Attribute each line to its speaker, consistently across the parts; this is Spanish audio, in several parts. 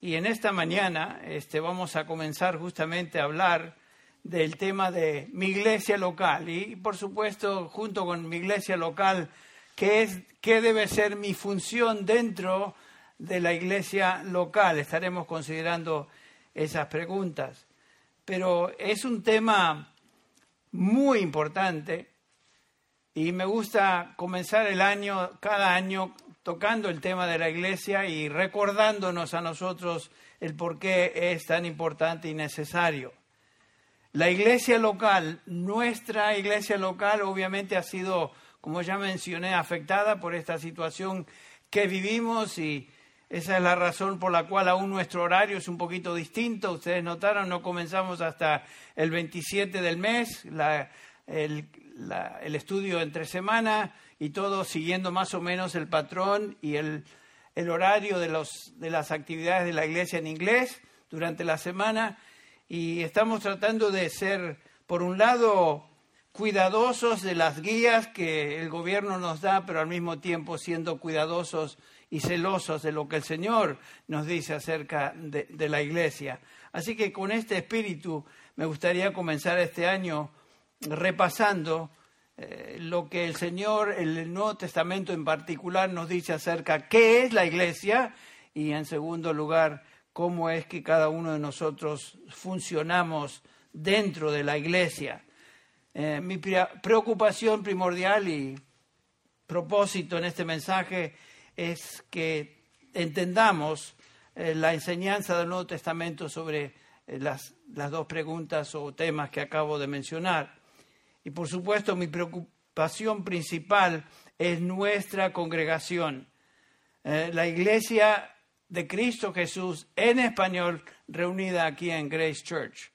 Speaker 1: Y en esta mañana este, vamos a comenzar justamente a hablar del tema de mi iglesia local y, por supuesto, junto con mi iglesia local, qué, es, qué debe ser mi función dentro de la iglesia local. Estaremos considerando esas preguntas. Pero es un tema muy importante y me gusta comenzar el año, cada año, tocando el tema de la iglesia y recordándonos a nosotros el por qué es tan importante y necesario. La iglesia local, nuestra iglesia local, obviamente ha sido, como ya mencioné, afectada por esta situación que vivimos y esa es la razón por la cual aún nuestro horario es un poquito distinto. Ustedes notaron, no comenzamos hasta el 27 del mes, el, el estudio entre semana y todo siguiendo más o menos el patrón y el, horario de, los, de las actividades de la iglesia en inglés durante la semana. Y estamos tratando de ser, por un lado, cuidadosos de las guías que el gobierno nos da, pero al mismo tiempo siendo cuidadosos y celosos de lo que el Señor nos dice acerca de, de, la iglesia. Así que con este espíritu me gustaría comenzar este año repasando eh, lo que el Señor, el Nuevo Testamento en particular, nos dice acerca qué es la iglesia y en segundo lugar, cómo es que cada uno de nosotros funcionamos dentro de la iglesia. Eh, mi preocupación primordial y propósito en este mensaje es que entendamos eh, la enseñanza del Nuevo Testamento sobre las, las dos preguntas o temas que acabo de mencionar. Y por supuesto mi preocupación principal es nuestra congregación. Eh, la iglesia de Cristo Jesús en español reunida aquí en Grace Church.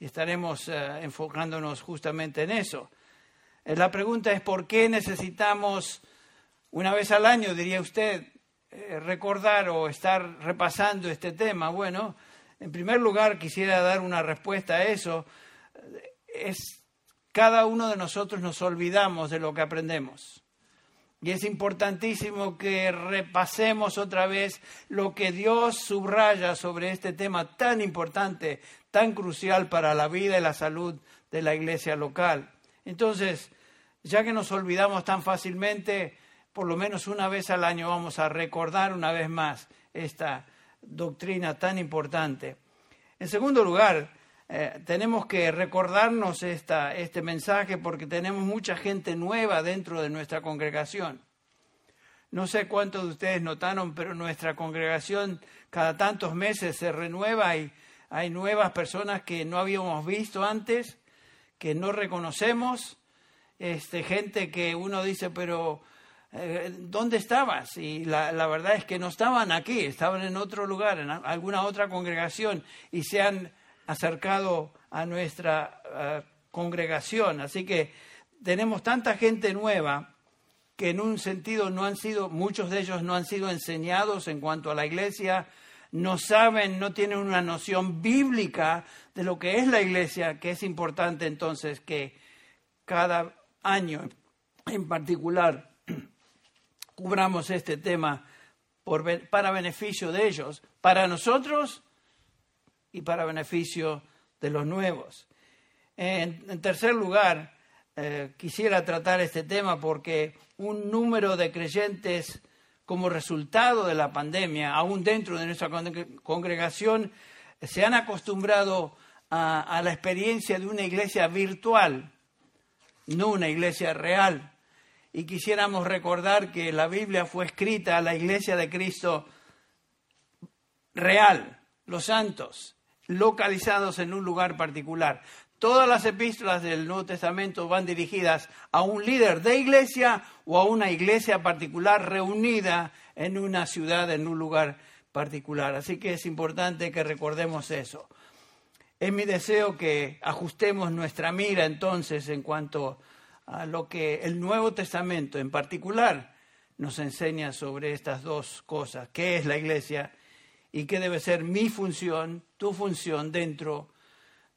Speaker 1: Y estaremos eh, enfocándonos justamente en eso. Eh, la pregunta es por qué necesitamos una vez al año, diría usted, recordar o estar repasando este tema. Bueno, en primer lugar quisiera dar una respuesta a eso. Es cada uno de nosotros nos olvidamos de lo que aprendemos. Y es importantísimo que repasemos otra vez lo que Dios subraya sobre este tema tan importante, tan crucial para la vida y la salud de la iglesia local. Entonces, ya que nos olvidamos tan fácilmente, por lo menos una vez al año vamos a recordar una vez más esta doctrina tan importante. En segundo lugar, eh, tenemos que recordarnos esta, este mensaje porque tenemos mucha gente nueva dentro de nuestra congregación. No sé cuántos de ustedes notaron, pero nuestra congregación cada tantos meses se renueva y hay nuevas personas que no habíamos visto antes, que no reconocemos, este, gente que uno dice, pero eh, ¿dónde estabas? Y la, la, verdad es que no estaban aquí, estaban en otro lugar, en alguna otra congregación y se han acercado a nuestra eh, congregación. Así que tenemos tanta gente nueva que en un sentido no han sido, muchos de ellos no han sido enseñados en cuanto a la iglesia, no saben, no tienen una noción bíblica de lo que es la iglesia, que es importante entonces que cada año en particular cubramos este tema para beneficio de ellos, para nosotros y para beneficio de los nuevos. En, tercer lugar, eh, quisiera tratar este tema porque un número de creyentes como resultado de la pandemia, aún dentro de nuestra congregación, se han acostumbrado a, a la experiencia de una iglesia virtual, no una iglesia real. Y quisiéramos recordar que la Biblia fue escrita a la iglesia de Cristo real, los santos, localizados en un lugar particular. Todas las epístolas del Nuevo Testamento van dirigidas a un líder de iglesia o a una iglesia particular reunida en una ciudad, en un lugar particular. Así que es importante que recordemos eso. Es mi deseo que ajustemos nuestra mira entonces en cuanto a lo que el Nuevo Testamento en particular nos enseña sobre estas dos cosas, qué es la iglesia y qué debe ser mi función, tu función dentro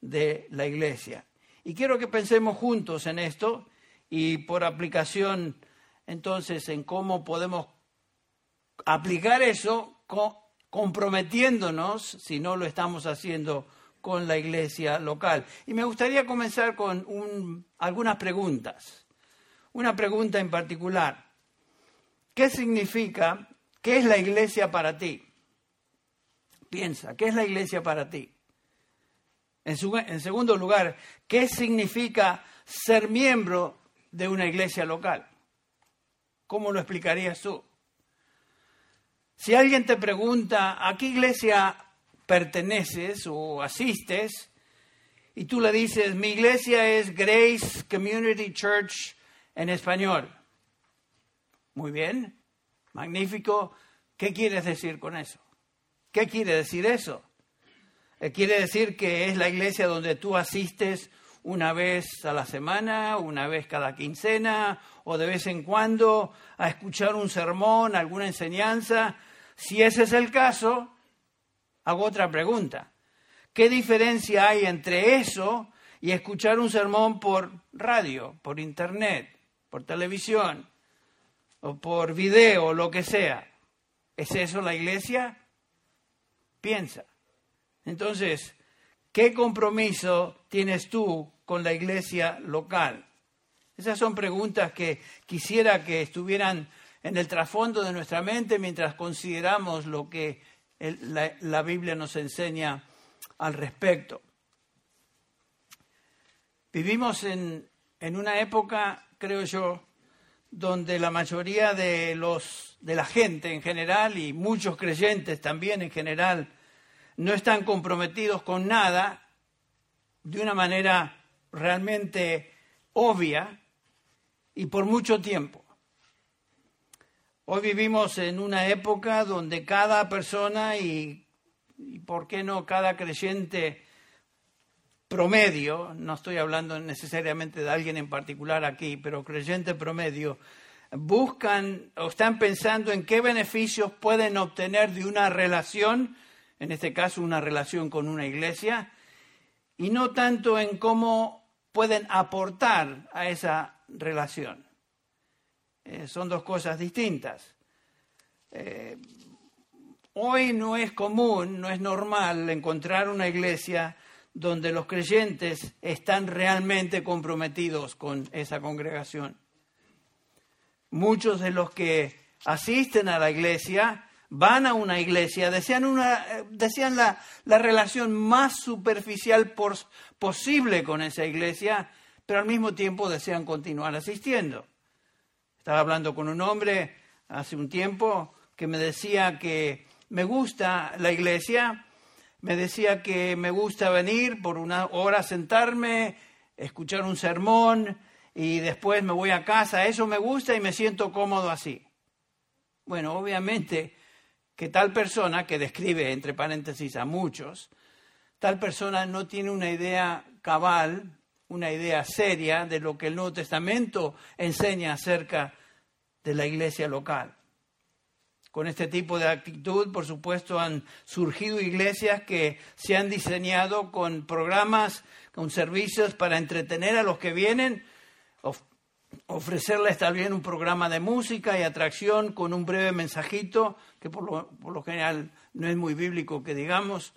Speaker 1: de la iglesia. Y quiero que pensemos juntos en esto y por aplicación entonces en cómo podemos aplicar eso comprometiéndonos si no lo estamos haciendo con la iglesia local. Y me gustaría comenzar con algunas preguntas. Una pregunta en particular. ¿Qué significa, qué es la iglesia para ti? Piensa, ¿qué es la iglesia para ti? En, segundo lugar, ¿qué significa ser miembro de una iglesia local? ¿Cómo lo explicarías tú? Si alguien te pregunta a qué iglesia perteneces o asistes, y tú le dices, mi iglesia es Grace Community Church en español. Muy bien, magnífico. ¿Qué quieres decir con eso? ¿Qué quiere decir eso? Eh, quiere decir que es la iglesia donde tú asistes una vez a la semana, una vez cada quincena o de vez en cuando a escuchar un sermón, alguna enseñanza. Si ese es el caso, hago otra pregunta. ¿Qué diferencia hay entre eso y escuchar un sermón por radio, por internet, por televisión o por video o lo que sea? ¿Es eso la iglesia? Piensa. Entonces, ¿qué compromiso tienes tú con la iglesia local? Esas son preguntas que quisiera que estuvieran en el trasfondo de nuestra mente mientras consideramos lo que la, Biblia nos enseña al respecto. Vivimos en, en una época, creo yo, donde la mayoría de, los, de la gente en general y muchos creyentes también en general no están comprometidos con nada de una manera realmente obvia y por mucho tiempo. Hoy vivimos en una época donde cada persona y, y, por qué no cada creyente promedio, no estoy hablando necesariamente de alguien en particular aquí, pero creyente promedio, buscan o están pensando en qué beneficios pueden obtener de una relación en este caso una relación con una iglesia, y no tanto en cómo pueden aportar a esa relación. Eh, son dos cosas distintas. Eh, hoy no es común, no es normal encontrar una iglesia donde los creyentes están realmente comprometidos con esa congregación. Muchos de los que asisten a la iglesia van a una iglesia, desean, una, desean la, la relación más superficial posible con esa iglesia, pero al mismo tiempo desean continuar asistiendo. Estaba hablando con un hombre hace un tiempo que me decía que me gusta la iglesia, me decía que me gusta venir por una hora sentarme, escuchar un sermón y después me voy a casa. Eso me gusta y me siento cómodo así. Bueno, obviamente que tal persona, que describe entre paréntesis a muchos, tal persona no tiene una idea cabal, una idea seria de lo que el Nuevo Testamento enseña acerca de la iglesia local. Con este tipo de actitud, por supuesto, han surgido iglesias que se han diseñado con programas, con servicios para entretener a los que vienen, ofrecerles también un programa de música y atracción con un breve mensajito, que por lo, por lo general no es muy bíblico que digamos.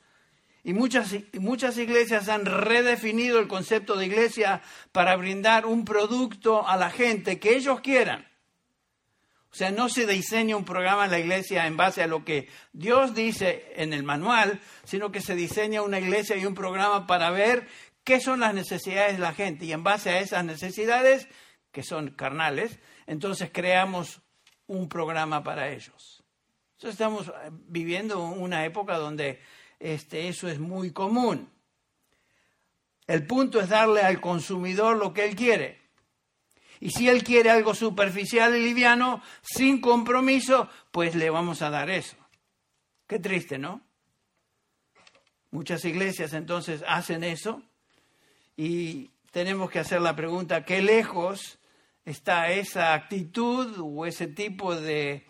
Speaker 1: Y muchas, muchas iglesias han redefinido el concepto de iglesia para brindar un producto a la gente que ellos quieran. O sea, no se diseña un programa en la iglesia en base a lo que Dios dice en el manual, sino que se diseña una iglesia y un programa para ver qué son las necesidades de la gente. Y en base a esas necesidades que son carnales, entonces creamos un programa para ellos. Entonces estamos viviendo una época donde este, eso es muy común. El punto es darle al consumidor lo que él quiere. Y si él quiere algo superficial y liviano, sin compromiso, pues le vamos a dar eso. Qué triste, ¿no? Muchas iglesias entonces hacen eso y tenemos que hacer la pregunta, ¿qué lejos está esa actitud o ese tipo de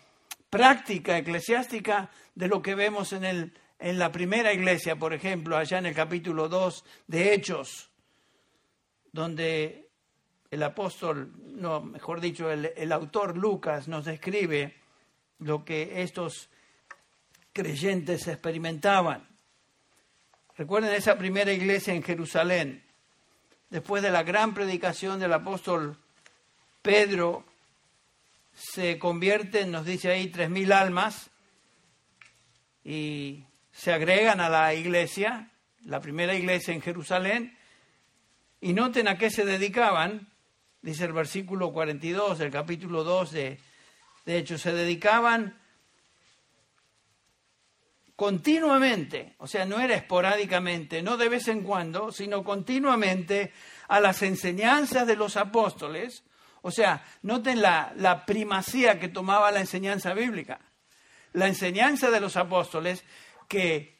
Speaker 1: práctica eclesiástica de lo que vemos en, el, en la primera iglesia, por ejemplo, allá en el capítulo 2 de Hechos, donde el apóstol, no, mejor dicho, el, autor Lucas nos describe lo que estos creyentes experimentaban. Recuerden esa primera iglesia en Jerusalén, después de la gran predicación del apóstol Pedro, se convierten, nos dice ahí, tres mil almas y se agregan a la iglesia, la primera iglesia en Jerusalén, y noten a qué se dedicaban, dice el versículo 42 del capítulo 2 de, Hechos, se dedicaban continuamente, o sea, no era esporádicamente, no de vez en cuando, sino continuamente a las enseñanzas de los apóstoles. O sea, noten la primacía que tomaba la enseñanza bíblica. La enseñanza de los apóstoles que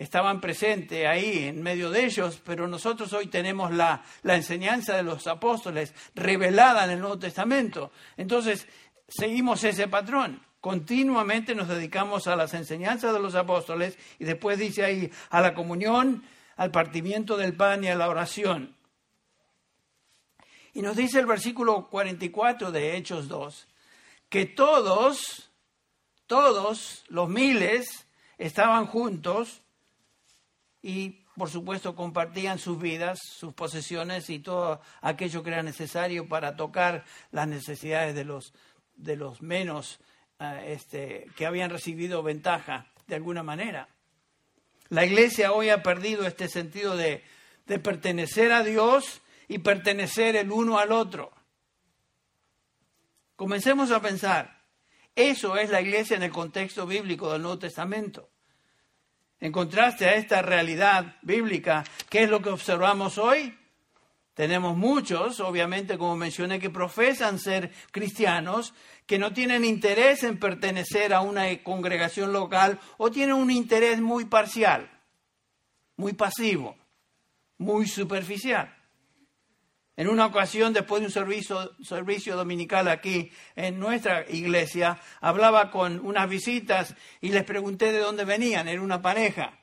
Speaker 1: estaban presentes ahí en medio de ellos, pero nosotros hoy tenemos la, la enseñanza de los apóstoles revelada en el Nuevo Testamento. Entonces, seguimos ese patrón. Continuamente nos dedicamos a las enseñanzas de los apóstoles y después dice ahí a la comunión, al partimiento del pan y a la oración. Y nos dice el versículo 44 de Hechos 2, que todos, todos los miles estaban juntos y por supuesto compartían sus vidas, sus posesiones y todo aquello que era necesario para tocar las necesidades de los, de los menos este, que habían recibido ventaja de alguna manera. La iglesia hoy ha perdido este sentido de, de pertenecer a Dios y pertenecer el uno al otro. Comencemos a pensar, eso es la iglesia en el contexto bíblico del Nuevo Testamento. En contraste a esta realidad bíblica, ¿qué es lo que observamos hoy? Tenemos muchos, obviamente, como mencioné, que profesan ser cristianos, que no tienen interés en pertenecer a una congregación local o tienen un interés muy parcial, muy pasivo, muy superficial. En una ocasión, después de un servicio, servicio, dominical aquí en nuestra iglesia, hablaba con unas visitas y les pregunté de dónde venían, era una pareja.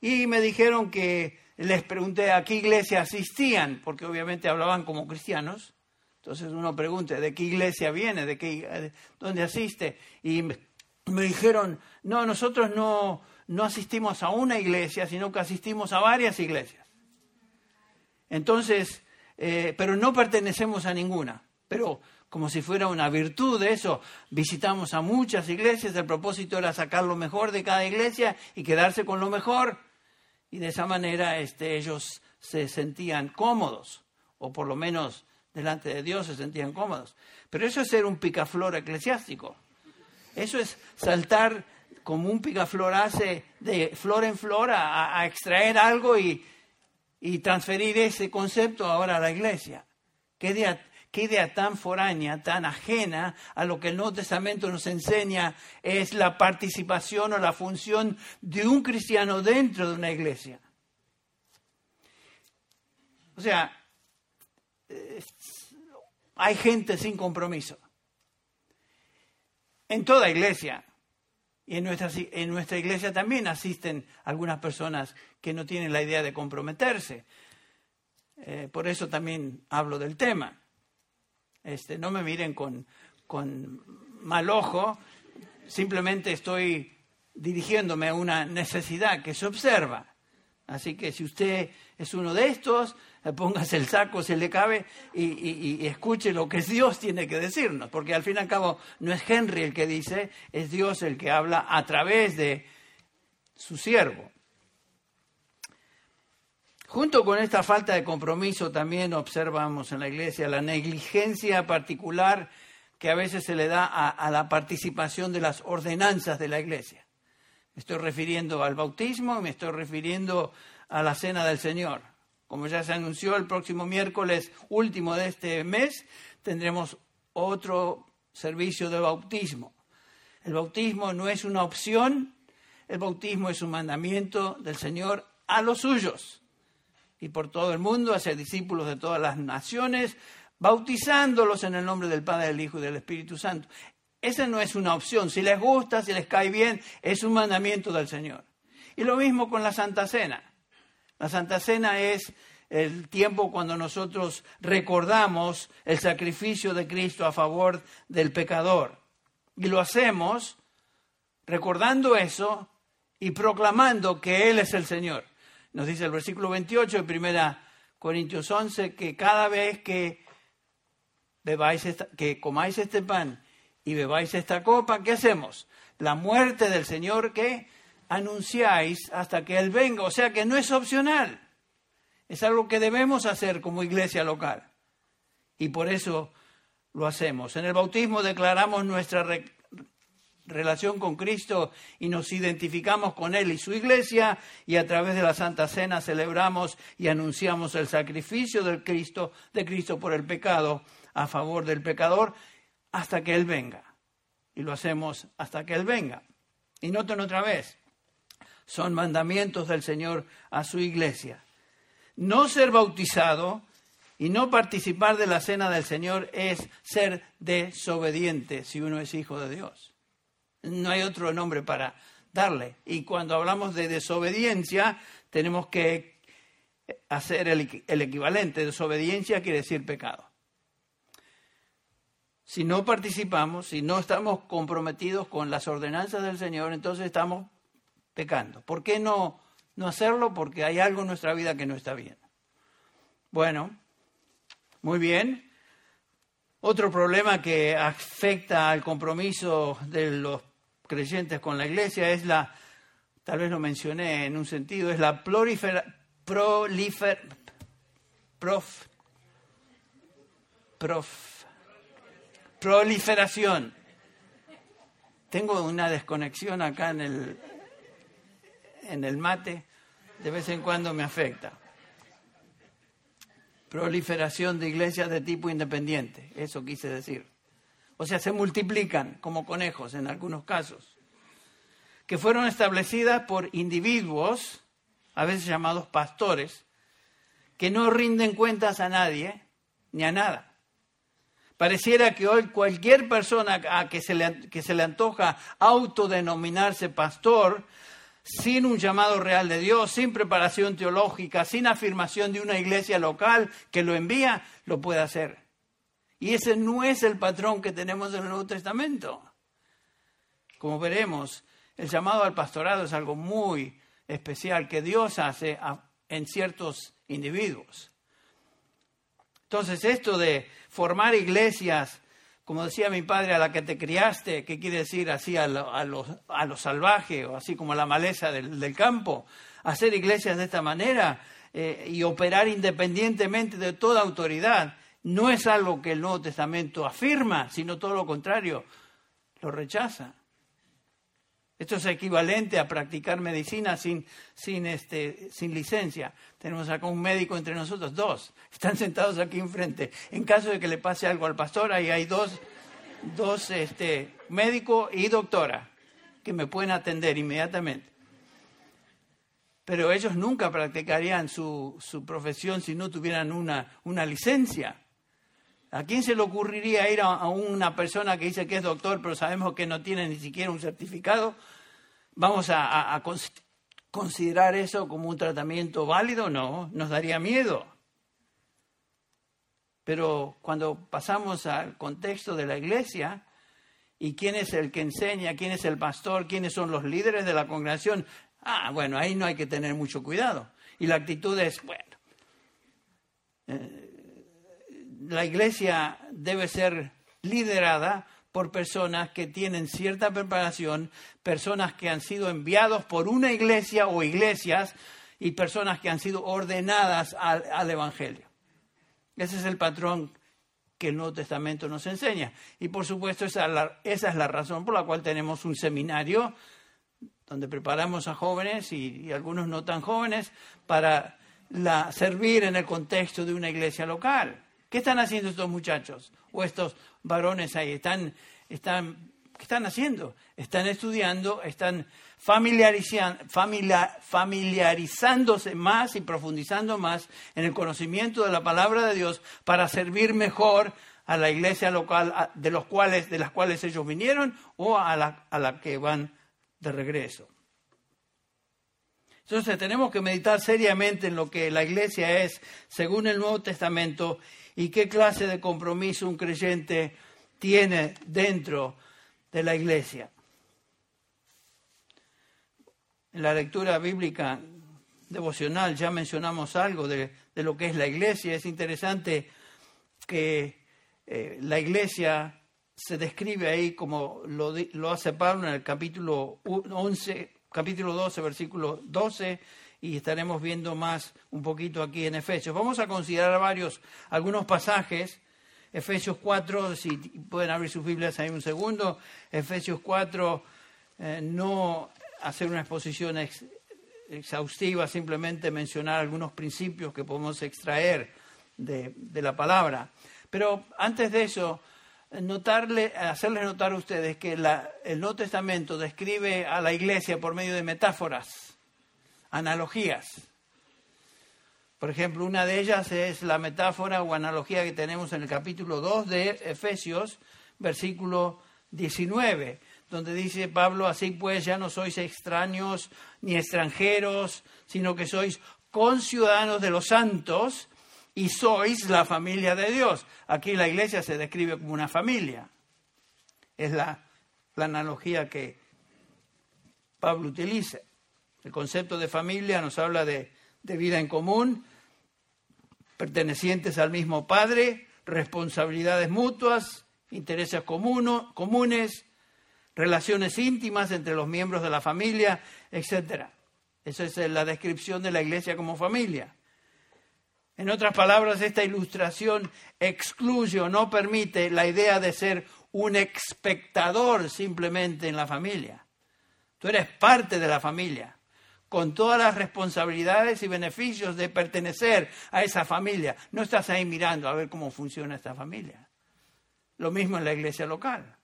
Speaker 1: Y me dijeron que les pregunté a qué iglesia asistían, porque obviamente hablaban como cristianos. Entonces uno pregunta, ¿de qué iglesia viene? ¿De qué, dónde asiste? Y me, dijeron, no, nosotros no, no asistimos a una iglesia, sino que asistimos a varias iglesias. Entonces, eh, pero no pertenecemos a ninguna. Pero como si fuera una virtud de eso, visitamos a muchas iglesias, el propósito era sacar lo mejor de cada iglesia y quedarse con lo mejor. Y de esa manera este, ellos se sentían cómodos, o por lo menos delante de Dios se sentían cómodos. Pero eso es ser un picaflor eclesiástico. Eso es saltar como un picaflor hace de flor en flor a, extraer algo y, transferir ese concepto ahora a la iglesia. ¿Qué idea, qué idea tan foránea, tan ajena a lo que el Nuevo Testamento nos enseña es la participación o la función de un cristiano dentro de una iglesia. O sea, hay gente sin compromiso. En toda iglesia, y en nuestra, en nuestra iglesia también asisten algunas personas que no tienen la idea de comprometerse. Eh, por eso también hablo del tema. Este, no me miren con, con mal ojo, simplemente estoy dirigiéndome a una necesidad que se observa. Así que si usted es uno de estos, póngase el saco si le cabe y, escuche lo que Dios tiene que decirnos, porque al fin y al cabo no es Henry el que dice, es Dios el que habla a través de su siervo. Junto con esta falta de compromiso también observamos en la iglesia la negligencia particular que a veces se le da a la participación de las ordenanzas de la iglesia. Me estoy refiriendo al bautismo y me estoy refiriendo a la cena del Señor. Como ya se anunció, el próximo miércoles último de este mes tendremos otro servicio de bautismo. El bautismo no es una opción, el bautismo es un mandamiento del Señor a los suyos y por todo el mundo, hacer discípulos de todas las naciones, bautizándolos en el nombre del Padre, del Hijo y del Espíritu Santo. Esa no es una opción. Si les gusta, si les cae bien, es un mandamiento del Señor. Y lo mismo con la Santa Cena. La Santa Cena es el tiempo cuando nosotros recordamos el sacrificio de Cristo a favor del pecador. Y lo hacemos recordando eso y proclamando que Él es el Señor. Nos dice el versículo 28 de primera Corintios 11 que cada vez que bebáis que comáis este pan y bebáis esta copa, ¿qué hacemos? La muerte del Señor que anunciáis hasta que Él venga. O sea que no es opcional. Es algo que debemos hacer como iglesia local. Y por eso lo hacemos. En el bautismo declaramos nuestra relación con Cristo y nos identificamos con Él y su iglesia y a través de la Santa Cena celebramos y anunciamos el sacrificio del Cristo, de Cristo por el pecado a favor del pecador hasta que Él venga. Y lo hacemos hasta que Él venga. Y noten otra vez, son mandamientos del Señor a su iglesia. No ser bautizado y no participar de la cena del Señor es ser desobediente si uno es hijo de Dios. No hay otro nombre para darle. Y cuando hablamos de desobediencia, tenemos que hacer el, el equivalente. Desobediencia quiere decir pecado. Si no participamos, si no estamos comprometidos con las ordenanzas del Señor, entonces estamos pecando. ¿Por qué no, no hacerlo? Porque hay algo en nuestra vida que no está bien. Bueno, muy bien. Otro problema que afecta al compromiso de los creyentes con la iglesia es la, tal vez lo mencioné en un sentido, es la prolifer, prolifer, prof, prof, proliferación. Tengo una desconexión acá en el, en el mate, de vez en cuando me afecta. Proliferación de iglesias de tipo independiente, eso quise decir. O sea, se multiplican como conejos en algunos casos, que fueron establecidas por individuos, a veces llamados pastores, que no rinden cuentas a nadie ni a nada. Pareciera que hoy cualquier persona a que se le, que se le antoja autodenominarse pastor sin un llamado real de Dios, sin preparación teológica, sin afirmación de una iglesia local que lo envía, lo puede hacer. Y ese no es el patrón que tenemos en el Nuevo Testamento. Como veremos, el llamado al pastorado es algo muy especial que Dios hace en ciertos individuos. Entonces, esto de formar iglesias como decía mi padre, a la que te criaste, ¿qué quiere decir así a lo, a salvaje o así como a la maleza del, campo, hacer iglesias de esta manera eh, y operar independientemente de toda autoridad, no es algo que el Nuevo Testamento afirma, sino todo lo contrario, lo rechaza. Esto es equivalente a practicar medicina sin, sin, este, sin licencia. Tenemos acá un médico entre nosotros, dos. Están sentados aquí enfrente. En caso de que le pase algo al pastor, ahí hay dos, dos este, médico y doctora que me pueden atender inmediatamente. Pero ellos nunca practicarían su, su profesión si no tuvieran una, una licencia. ¿A quién se le ocurriría ir a, una persona que dice que es doctor, pero sabemos que no tiene ni siquiera un certificado? ¿Vamos a, considerar eso como un tratamiento válido? No, nos daría miedo. Pero cuando pasamos al contexto de la iglesia y quién es el que enseña, quién es el pastor, quiénes son los líderes de la congregación, ah, bueno, ahí no hay que tener mucho cuidado. Y la actitud es, bueno, eh, la iglesia debe ser liderada por personas que tienen cierta preparación, personas que han sido enviados por una iglesia o iglesias y personas que han sido ordenadas al, Evangelio. Ese es el patrón que el Nuevo Testamento nos enseña. Y por supuesto esa es la, razón por la cual tenemos un seminario donde preparamos a jóvenes y, algunos no tan jóvenes para servir en el contexto de una iglesia local. ¿Qué están haciendo estos muchachos o estos varones ahí? Están, están, ¿Qué están haciendo? Están estudiando, están familiarizándose más y profundizando más en el conocimiento de la palabra de Dios para servir mejor a la iglesia local de, los cuales, de las cuales ellos vinieron o a la, a la que van de regreso. Entonces tenemos que meditar seriamente en lo que la iglesia es según el Nuevo Testamento y qué clase de compromiso un creyente tiene dentro de la iglesia. En la lectura bíblica devocional ya mencionamos algo de, lo que es la iglesia. Es interesante que eh, la iglesia se describe ahí como lo, lo, hace Pablo en el capítulo 11, capítulo 12, versículo 12, y estaremos viendo más un poquito aquí en Efesios. Vamos a considerar varios, algunos pasajes. Efesios 4, si pueden abrir sus Biblias ahí un segundo. Efesios 4, eh, no hacer una exposición exhaustiva, simplemente mencionar algunos principios que podemos extraer de, la palabra. Pero antes de eso, notarle, hacerles notar a ustedes que el Nuevo Testamento describe a la iglesia por medio de metáforas, analogías. Por ejemplo, una de ellas es la metáfora o analogía que tenemos en el capítulo 2 de Efesios, versículo 19 donde dice Pablo, así pues ya no sois extraños ni extranjeros, sino que sois conciudadanos de los santos y sois la familia de Dios. Aquí la iglesia se describe como una familia. Es la, analogía que Pablo utiliza. El concepto de familia nos habla de, vida en común, pertenecientes al mismo Padre, responsabilidades mutuas, intereses comunes, relaciones íntimas entre los miembros de la familia, etc. Esa es la descripción de la iglesia como familia. En otras palabras, esta ilustración excluye o no permite la idea de ser un espectador simplemente en la familia. Tú eres parte de la familia, con todas las responsabilidades y beneficios de pertenecer a esa familia. No estás ahí mirando a ver cómo funciona esta familia. Lo mismo en la iglesia local.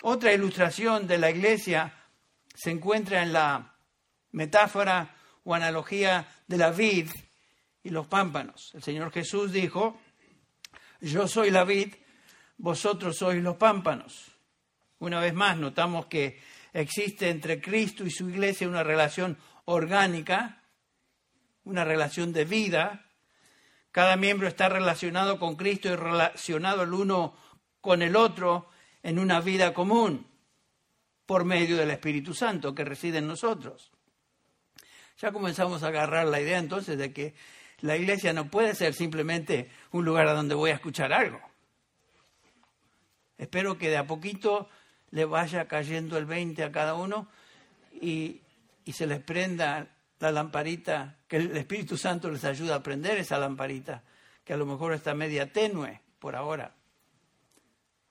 Speaker 1: Otra ilustración de la iglesia se encuentra en la metáfora o analogía de la vid y los pámpanos. El Señor Jesús dijo, yo soy la vid, vosotros sois los pámpanos. Una vez más, notamos que existe entre Cristo y su iglesia una relación orgánica, una relación de vida. Cada miembro está relacionado con Cristo y relacionado el uno con el otro en una vida común por medio del Espíritu Santo que reside en nosotros. Ya comenzamos a agarrar la idea entonces de que la iglesia no puede ser simplemente un lugar a donde voy a escuchar algo. Espero que de a poquito le vaya cayendo el 20 a cada uno y, y se les prenda la lamparita, que el Espíritu Santo les ayude a prender esa lamparita, que a lo mejor está media tenue por ahora.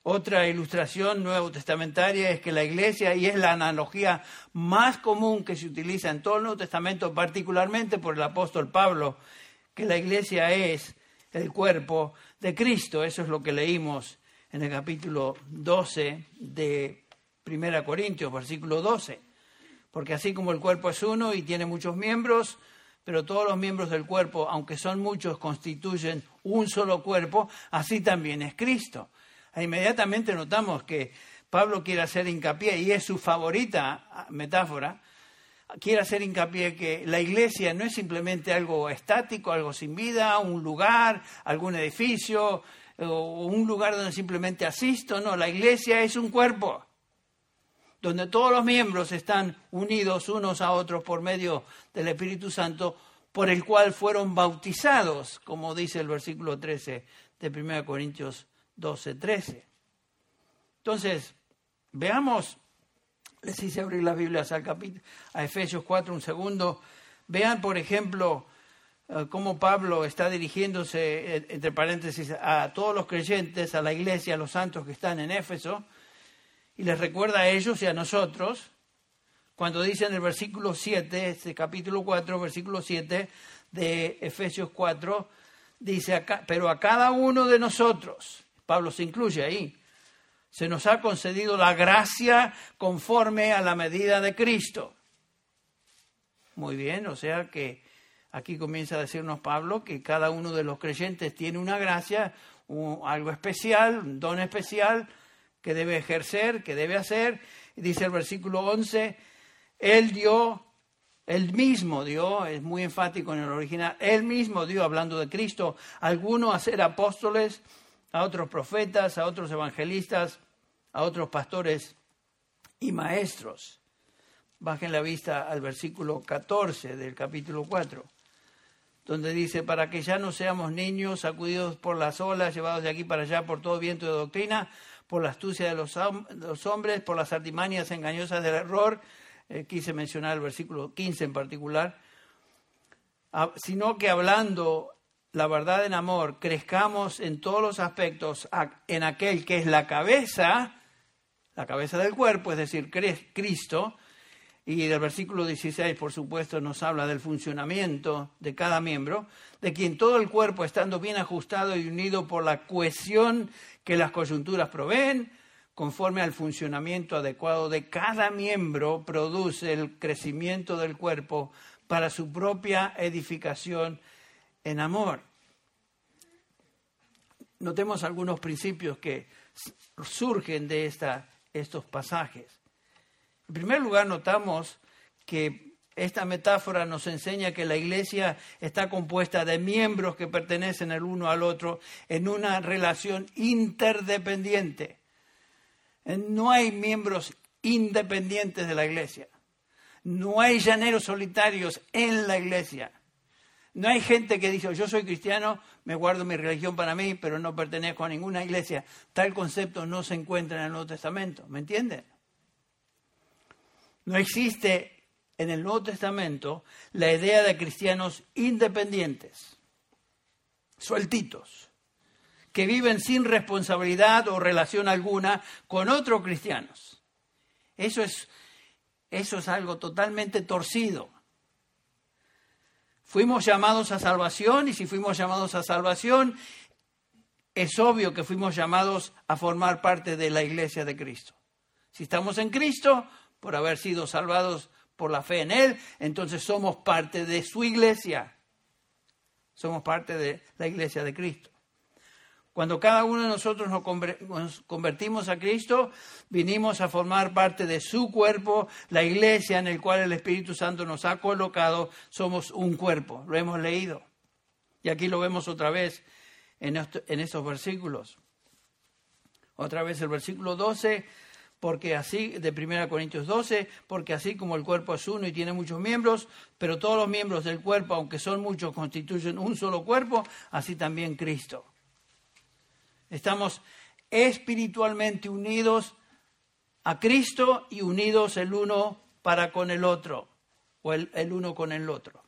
Speaker 1: Otra ilustración nuevo testamentaria es que la iglesia, y es la analogía más común que se utiliza en todo el Nuevo Testamento, particularmente por el apóstol Pablo, que la iglesia es el cuerpo de Cristo. Eso es lo que leímos en el capítulo 12 de 1 Corintios, versículo 12. Porque así como el cuerpo es uno y tiene muchos miembros, pero todos los miembros del cuerpo, aunque son muchos, constituyen un solo cuerpo, así también es Cristo. E inmediatamente notamos que Pablo quiere hacer hincapié, y es su favorita metáfora, quiere hacer hincapié que la iglesia no es simplemente algo estático, algo sin vida, un lugar, algún edificio, o un lugar donde simplemente asisto, no, la iglesia es un cuerpo, donde todos los miembros están unidos unos a otros por medio del Espíritu Santo, por el cual fueron bautizados, como dice el versículo 13 de 1 Corintios 12, 13. Entonces, veamos, les hice abrir las Biblias al capítulo, a Efesios 4 un segundo. Vean, por ejemplo, cómo Pablo está dirigiéndose, eh, entre paréntesis, a todos los creyentes, a la iglesia, a los santos que están en Éfeso, y les recuerda a ellos y a nosotros, cuando dice en el versículo 7, este capítulo 4, versículo 7 de Efesios 4, dice, pero a cada uno de nosotros, Pablo se incluye ahí. Se nos ha concedido la gracia conforme a la medida de Cristo. Muy bien, o sea que aquí comienza a decirnos Pablo que cada uno de los creyentes tiene una gracia, algo especial, un don especial que debe ejercer, que debe hacer. dice el versículo 11, Él dio, Él mismo dio, es muy enfático en el original, Él mismo dio, hablando de Cristo, algunos a ser apóstoles, a otros profetas, a otros evangelistas, a otros pastores y maestros, bajen la vista al versículo 14 del capítulo 4, donde dice, para que ya no seamos niños sacudidos por las olas, llevados de aquí para allá por todo viento de doctrina, por la astucia de los, hombres, por las artimañas engañosas del error, eh, quise mencionar el versículo 15 en particular, ah, sino que hablando la verdad en amor, crezcamos en todos los aspectos en aquel que es la cabeza, la cabeza del cuerpo, es decir, Cristo, y del versículo 16, por supuesto, nos habla del funcionamiento de cada miembro, de quien todo el cuerpo, estando bien ajustado y unido por la cohesión que las coyunturas proveen, conforme al funcionamiento adecuado de cada miembro, produce el crecimiento del cuerpo para su propia edificación en amor. Notemos algunos principios que surgen de esta, estos pasajes. En primer lugar, notamos que esta metáfora nos enseña que la iglesia está compuesta de miembros que pertenecen el uno al otro en una relación interdependiente. No hay miembros independientes de la iglesia. No hay llaneros solitarios en la iglesia. No hay gente que dice, yo soy cristiano, me guardo mi religión para mí, pero no pertenezco a ninguna iglesia. Tal concepto no se encuentra en el Nuevo Testamento. ¿Me entienden? No existe en el Nuevo Testamento la idea de cristianos independientes, sueltitos, que viven sin responsabilidad o relación alguna con otros cristianos. Eso es, eso es algo totalmente torcido. Fuimos llamados a salvación y si fuimos llamados a salvación, es obvio que fuimos llamados a formar parte de la iglesia de Cristo. Si estamos en Cristo, por haber sido salvados por la fe en Él, entonces somos parte de su iglesia. Somos parte de la iglesia de Cristo. Cuando cada uno de nosotros nos convertimos a Cristo, vinimos a formar parte de su cuerpo, la iglesia en el cual el Espíritu Santo nos ha colocado, somos un cuerpo. Lo hemos leído. Y aquí lo vemos otra vez en, estos versículos. Otra vez el versículo 12 porque así, de 1 Corintios 12, porque así como el cuerpo es uno y tiene muchos miembros, pero todos los miembros del cuerpo, aunque son muchos, constituyen un solo cuerpo, así también Cristo. Estamos espiritualmente unidos a Cristo y unidos el uno para con el otro, o el, el uno con el otro.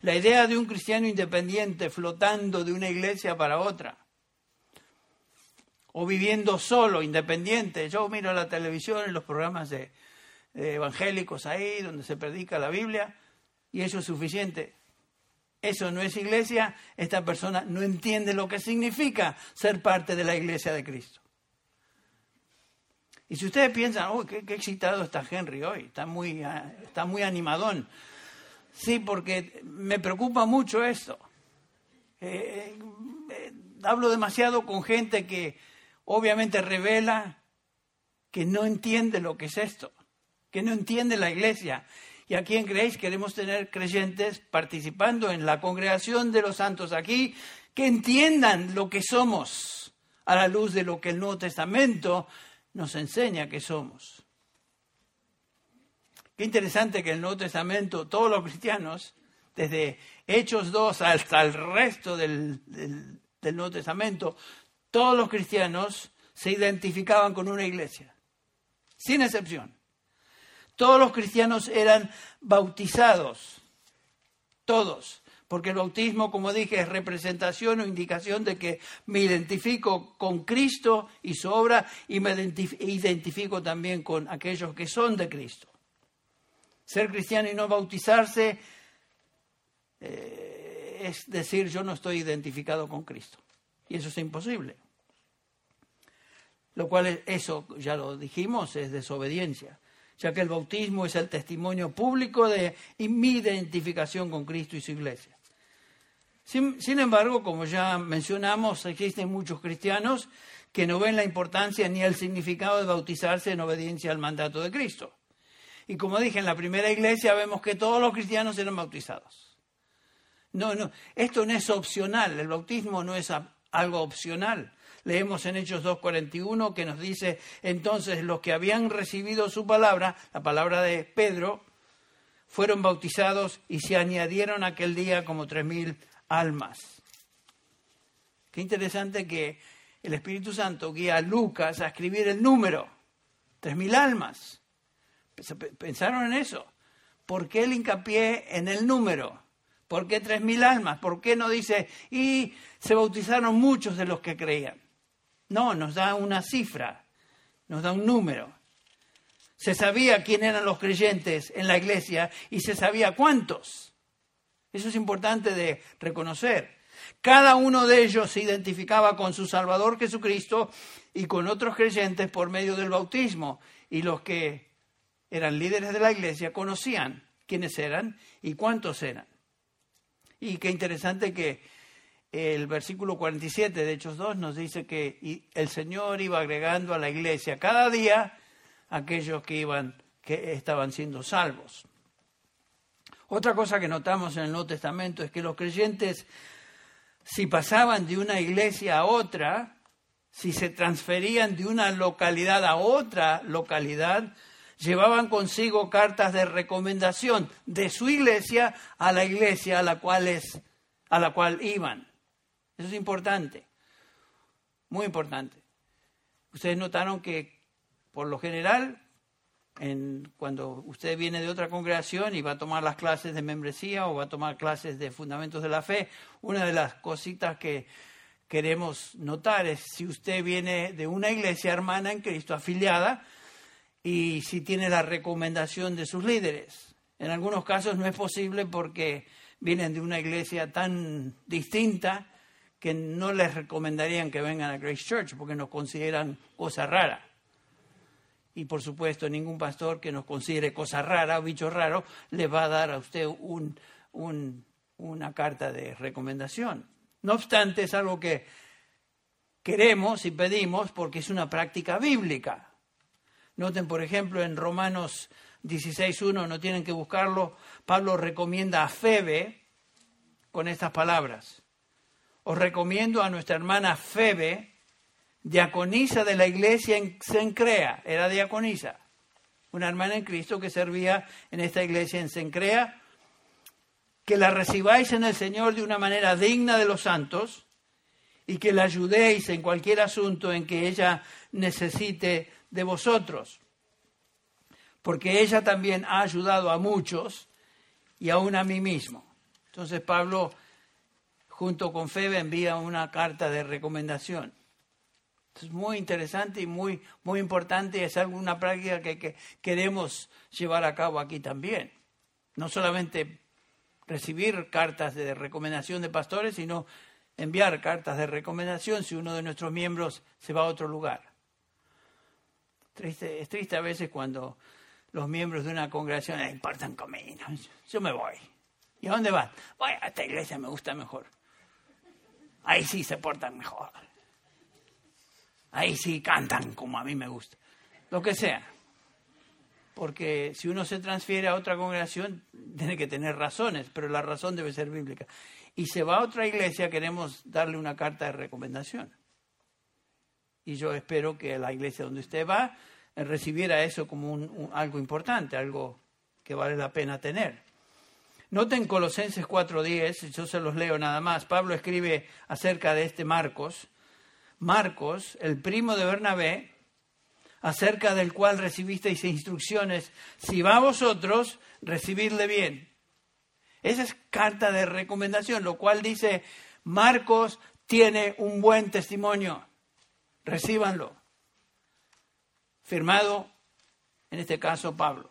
Speaker 1: La idea de un cristiano independiente flotando de una iglesia para otra o viviendo solo, independiente. Yo miro la televisión y los programas de, evangélicos ahí, donde se predica la Biblia, y eso es suficiente. Eso no es iglesia, esta persona no entiende lo que significa ser parte de la iglesia de Cristo. Y si ustedes piensan, uy, qué, excitado está Henry hoy, está muy, ah, está muy animadón. Sí, porque me preocupa mucho esto. Eh, eh, eh, hablo demasiado con gente que obviamente revela que no entiende lo que es esto, que no entiende la iglesia. Y aquí en Grace queremos tener creyentes participando en la congregación de los santos aquí, que entiendan lo que somos a la luz de lo que el Nuevo Testamento nos enseña que somos. Qué interesante que el Nuevo Testamento, todos los cristianos, desde Hechos 2 hasta el resto del, del Nuevo Testamento, todos los cristianos se identificaban con una iglesia, sin excepción. Todos los cristianos eran bautizados, todos, porque el bautismo, como dije, es representación o indicación de que me identifico con Cristo y su obra y me identifico también con aquellos que son de Cristo. Ser cristiano y no bautizarse eh, es decir, yo no estoy identificado con Cristo. Y eso es imposible. Lo cual, eso ya lo dijimos, es desobediencia, ya que el bautismo es el testimonio público de mi identificación con Cristo y su iglesia. Sin, sin, embargo, como ya mencionamos, existen muchos cristianos que no ven la importancia ni el significado de bautizarse en obediencia al mandato de Cristo. Y como dije, en la primera iglesia vemos que todos los cristianos eran bautizados. No, no, esto no es opcional, el bautismo no es algo opcional. Leemos en Hechos 2.41 que nos dice, entonces los que habían recibido su palabra, la palabra de Pedro, fueron bautizados y se añadieron aquel día como tres mil almas. Qué interesante que el Espíritu Santo guía a Lucas a escribir el número, tres mil almas. ¿Pensaron en eso? ¿Por qué el hincapié en el número? ¿Por qué tres mil almas? ¿Por qué no dice, y se bautizaron muchos de los que creían? No, nos da una cifra, nos da un número. Se sabía quién eran los creyentes en la iglesia y se sabía cuántos. Eso es importante de reconocer. Cada uno de ellos se identificaba con su Salvador Jesucristo y con otros creyentes por medio del bautismo. Y los que eran líderes de la iglesia conocían quiénes eran y cuántos eran. Y qué interesante que el versículo 47 de Hechos 2 nos dice que el Señor iba agregando a la iglesia cada día aquellos que iban que estaban siendo salvos. Otra cosa que notamos en el Nuevo Testamento es que los creyentes si pasaban de una iglesia a otra, si se transferían de una localidad a otra localidad, llevaban consigo cartas de recomendación de su iglesia a la iglesia a la cual, es, a la cual iban. Eso es importante, muy importante. Ustedes notaron que por lo general, en, cuando usted viene de otra congregación y va a tomar las clases de membresía o va a tomar clases de fundamentos de la fe, una de las cositas que queremos notar es si usted viene de una iglesia hermana en Cristo afiliada, y si tiene la recomendación de sus líderes. En algunos casos no es posible porque vienen de una iglesia tan distinta que no les recomendarían que vengan a Grace Church porque nos consideran cosa rara. Y por supuesto, ningún pastor que nos considere cosa rara o bicho raro le va a dar a usted un, una carta de recomendación. No obstante, es algo que queremos y pedimos porque es una práctica bíblica. Noten, por ejemplo, en Romanos 16.1, no tienen que buscarlo, Pablo recomienda a Febe con estas palabras. Os recomiendo a nuestra hermana Febe, diaconisa de la iglesia en Sencrea, era diaconisa, una hermana en Cristo que servía en esta iglesia en Sencrea, que la recibáis en el Señor de una manera digna de los santos y que la ayudéis en cualquier asunto en que ella necesite de vosotros, porque ella también ha ayudado a muchos y aún a mí mismo. Entonces Pablo, junto con Febe, envía una carta de recomendación. Es muy interesante y muy, muy importante y es alguna práctica que, que queremos llevar a cabo aquí también. No solamente recibir cartas de recomendación de pastores, sino enviar cartas de recomendación si uno de nuestros miembros se va a otro lugar es triste a veces cuando los miembros de una congregación importan conmigo. Yo me voy. ¿Y a dónde van? Voy a esta iglesia, me gusta mejor. Ahí sí se portan mejor. Ahí sí cantan como a mí me gusta. Lo que sea. Porque si uno se transfiere a otra congregación, tiene que tener razones, pero la razón debe ser bíblica. Y se va a otra iglesia, queremos darle una carta de recomendación. Y yo espero que la iglesia donde usted va eh, recibiera eso como algo importante, algo que vale la pena tener. Noten Colosenses 4.10, yo se los leo nada más. Pablo escribe acerca de este Marcos. Marcos, el primo de Bernabé, acerca del cual recibisteis instrucciones, si va a vosotros, recibidle bien. Esa es carta de recomendación, lo cual dice, Marcos tiene un buen testimonio recíbanlo. Firmado, en este caso, Pablo.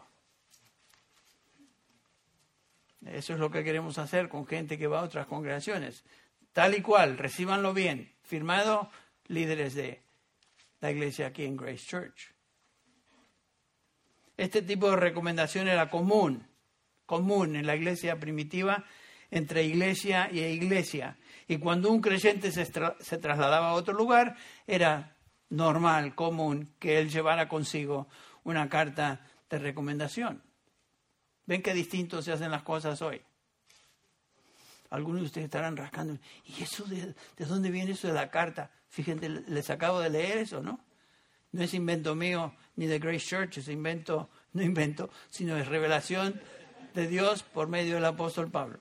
Speaker 1: Eso es lo que queremos hacer con gente que va a otras congregaciones. Tal y cual, recíbanlo bien. Firmado, líderes de la iglesia aquí en Grace Church. Este tipo de recomendación era común, común en la iglesia primitiva, entre iglesia y iglesia. Y cuando un creyente se, se trasladaba a otro lugar, era normal, común, que él llevara consigo una carta de recomendación. ¿Ven qué distinto se hacen las cosas hoy? Algunos de ustedes estarán rascando. ¿Y eso de, de dónde viene eso de la carta? Fíjense, les acabo de leer eso, ¿no? No es invento mío ni de Grace Church, es invento, no invento, sino es revelación de Dios por medio del apóstol Pablo.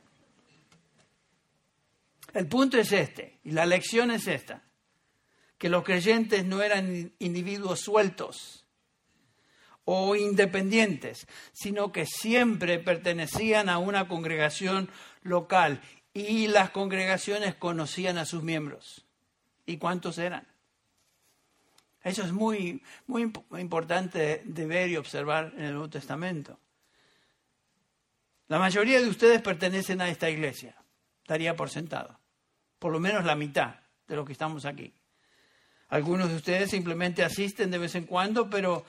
Speaker 1: El punto es este, y la lección es esta, que los creyentes no eran individuos sueltos o independientes, sino que siempre pertenecían a una congregación local y las congregaciones conocían a sus miembros. ¿Y cuántos eran? Eso es muy, muy importante de ver y observar en el Nuevo Testamento. La mayoría de ustedes pertenecen a esta iglesia, estaría por sentado, por lo menos la mitad de los que estamos aquí. Algunos de ustedes simplemente asisten de vez en cuando, pero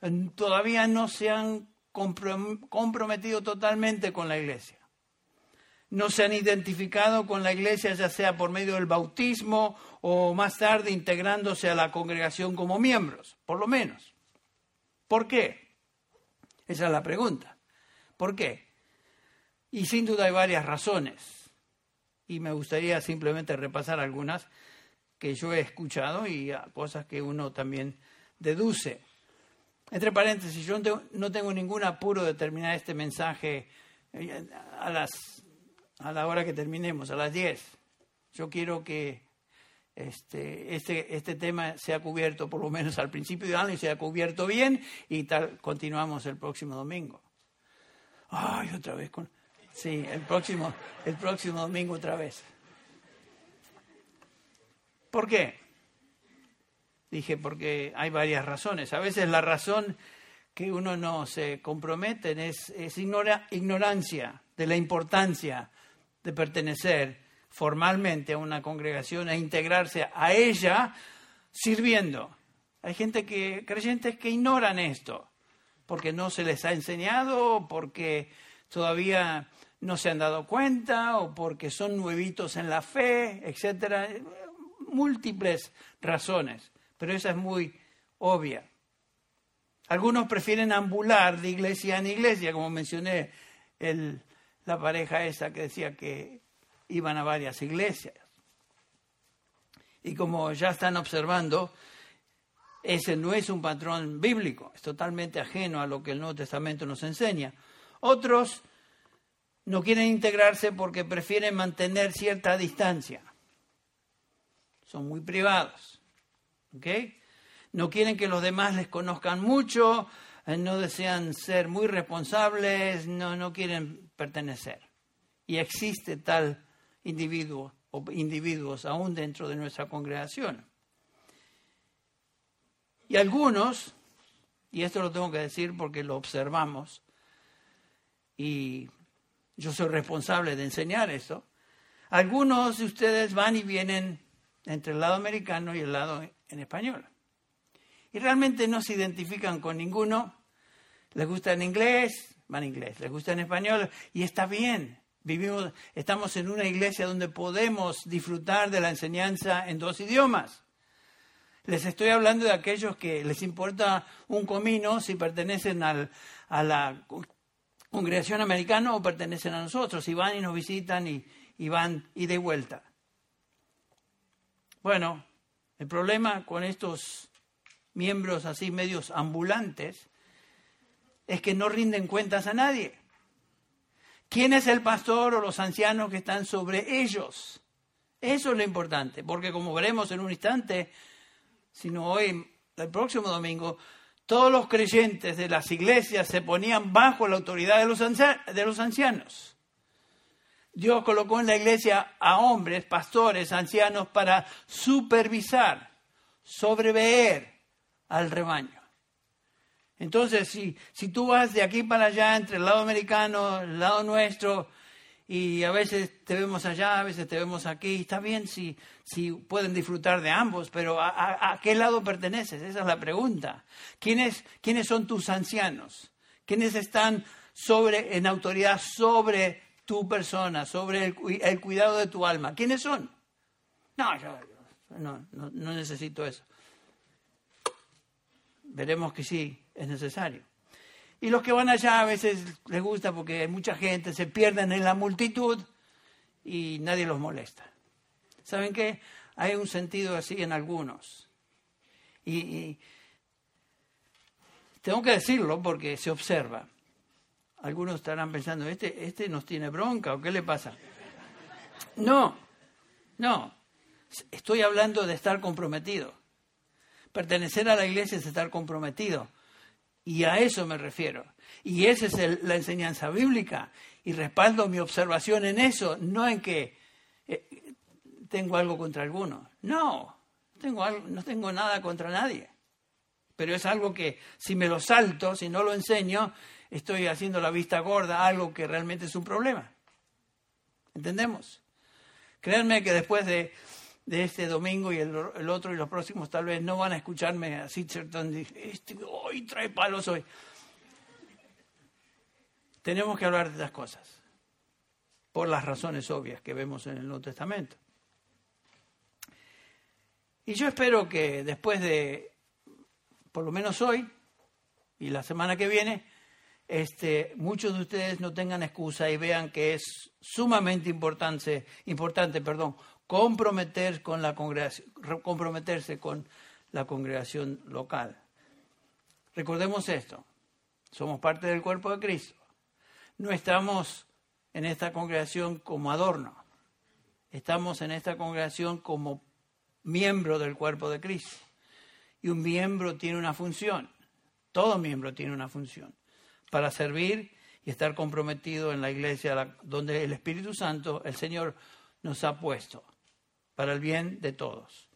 Speaker 1: eh, todavía no se han comprometido totalmente con la iglesia no se han identificado con la iglesia, ya sea por medio del bautismo o más tarde integrándose a la congregación como miembros, por lo menos. ¿Por qué? Esa es la pregunta. ¿Por qué? Y sin duda hay varias razones. Y me gustaría simplemente repasar algunas que yo he escuchado y cosas que uno también deduce. Entre paréntesis, yo no tengo ningún apuro de terminar este mensaje eh, a las a la hora que terminemos, a las 10. Yo quiero que este, este, este tema sea cubierto por lo menos al principio de año y sea cubierto bien y tal continuamos el próximo domingo. Ay, otra vez con... Sí, el próximo, el próximo domingo otra vez. ¿Por qué? Dije, porque hay varias razones. A veces la razón que uno no se compromete es, ignorancia de la importancia de pertenecer formalmente a una congregación e integrarse a ella sirviendo. Hay gente que, creyentes que ignoran esto, porque no se les ha enseñado, porque todavía no se han dado cuenta, o porque son nuevitos en la fe, etcétera. Múltiples razones, pero esa es muy obvia. Algunos prefieren ambular de iglesia en iglesia, como mencioné el, la pareja esa que decía que iban a varias iglesias. Y como ya están observando, ese no es un patrón bíblico, es totalmente ajeno a lo que el Nuevo Testamento nos enseña. Otros no quieren integrarse porque prefieren mantener cierta distancia. Son muy privados. No quieren que los demás les conozcan mucho, eh, no desean ser muy responsables, no, no quieren pertenecer. Y existe tal individuo o individuos aún dentro de nuestra congregación. Y algunos, y esto lo tengo que decir porque lo observamos, y yo soy responsable de enseñar esto, algunos de ustedes van y vienen entre el lado americano y el lado en español. Y realmente no se identifican con ninguno. Les gusta en inglés, van en inglés. Les gusta en español y está bien. Vivimos, estamos en una iglesia donde podemos disfrutar de la enseñanza en dos idiomas. Les estoy hablando de aquellos que les importa un comino si pertenecen al, a la congregación americana o pertenecen a nosotros, si van y nos visitan y, y van y de vuelta. Bueno, el problema con estos miembros así medios ambulantes es que no rinden cuentas a nadie. ¿Quién es el pastor o los ancianos que están sobre ellos? Eso es lo importante, porque como veremos en un instante, sino hoy, el próximo domingo, todos los creyentes de las iglesias se ponían bajo la autoridad de los, de los ancianos. Dios colocó en la iglesia a hombres, pastores, ancianos para supervisar, sobreveer, al rebaño. Entonces, si, si tú vas de aquí para allá, entre el lado americano, el lado nuestro, y a veces te vemos allá, a veces te vemos aquí, está bien si, si pueden disfrutar de ambos, pero ¿a, qué lado perteneces? Esa es la pregunta. ¿Quiénes, ¿Quiénes son tus ancianos? ¿Quiénes están sobre, en autoridad sobre tu persona, sobre el, cuidado de tu alma? ¿Quiénes son? No, yo no, no, no necesito eso veremos que sí, es necesario. Y los que van allá a veces les gusta porque hay mucha gente, se pierden en la multitud y nadie los molesta. ¿Saben qué? Hay un sentido así en algunos. Y, tengo que decirlo porque se observa. Algunos estarán pensando, ¿este, ¿este nos tiene bronca o qué le pasa? No, no. Estoy hablando de estar comprometido. Pertenecer a la iglesia es estar comprometido. Y a eso me refiero. Y esa es la enseñanza bíblica. Y respaldo mi observación en eso, no en que eh, tengo algo contra alguno. No, tengo no tengo nada contra nadie. Pero es algo que si me lo salto, si no lo enseño, estoy haciendo la vista gorda, algo que realmente es un problema. ¿Entendemos? Créanme que después de, este domingo y el, otro y los próximos tal vez no van a escucharme así, este, hoy trae palos hoy tenemos que hablar de estas cosas, por las razones obvias que vemos en el Nuevo Testamento. Y yo espero que después de, por lo menos hoy y la semana que viene, este, muchos de ustedes no tengan excusa y vean que es sumamente importante, importante perdón, comprometer con la comprometerse con la congregación local. Recordemos esto, somos parte del cuerpo de Cristo no estamos en esta congregación como adorno, estamos en esta congregación como miembro del cuerpo de Cristo. Y un miembro tiene una función, todo miembro tiene una función, para servir y estar comprometido en la iglesia donde el Espíritu Santo, el Señor, nos ha puesto, para el bien de todos.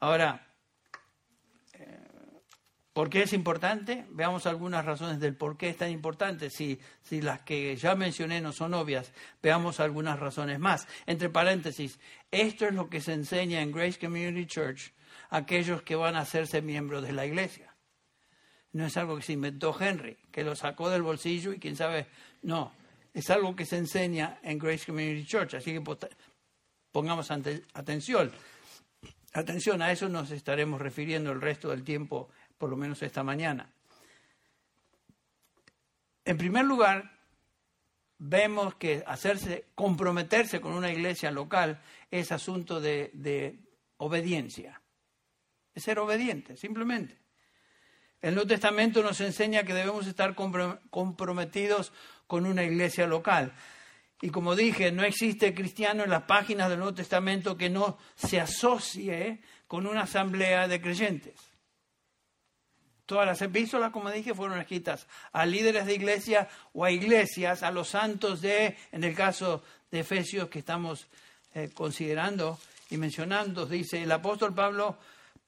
Speaker 1: Ahora, ¿Por qué es importante? Veamos algunas razones del por qué es tan importante. Si, si las que ya mencioné no son obvias, veamos algunas razones más. Entre paréntesis, esto es lo que se enseña en Grace Community Church a aquellos que van a hacerse miembros de la iglesia. No es algo que se inventó Henry, que lo sacó del bolsillo y quién sabe, no, es algo que se enseña en Grace Community Church, así que pongamos atención. Atención, a eso nos estaremos refiriendo el resto del tiempo por lo menos esta mañana. En primer lugar, vemos que hacerse, comprometerse con una iglesia local es asunto de, obediencia. Es ser obediente, simplemente. El Nuevo Testamento nos enseña que debemos estar comprometidos con una iglesia local. Y como dije, no existe cristiano en las páginas del Nuevo Testamento que no se asocie con una asamblea de creyentes. Todas las epístolas, como dije, fueron escritas a líderes de iglesia o a iglesias, a los santos de, en el caso de Efesios que estamos eh, considerando y mencionando, dice el apóstol Pablo,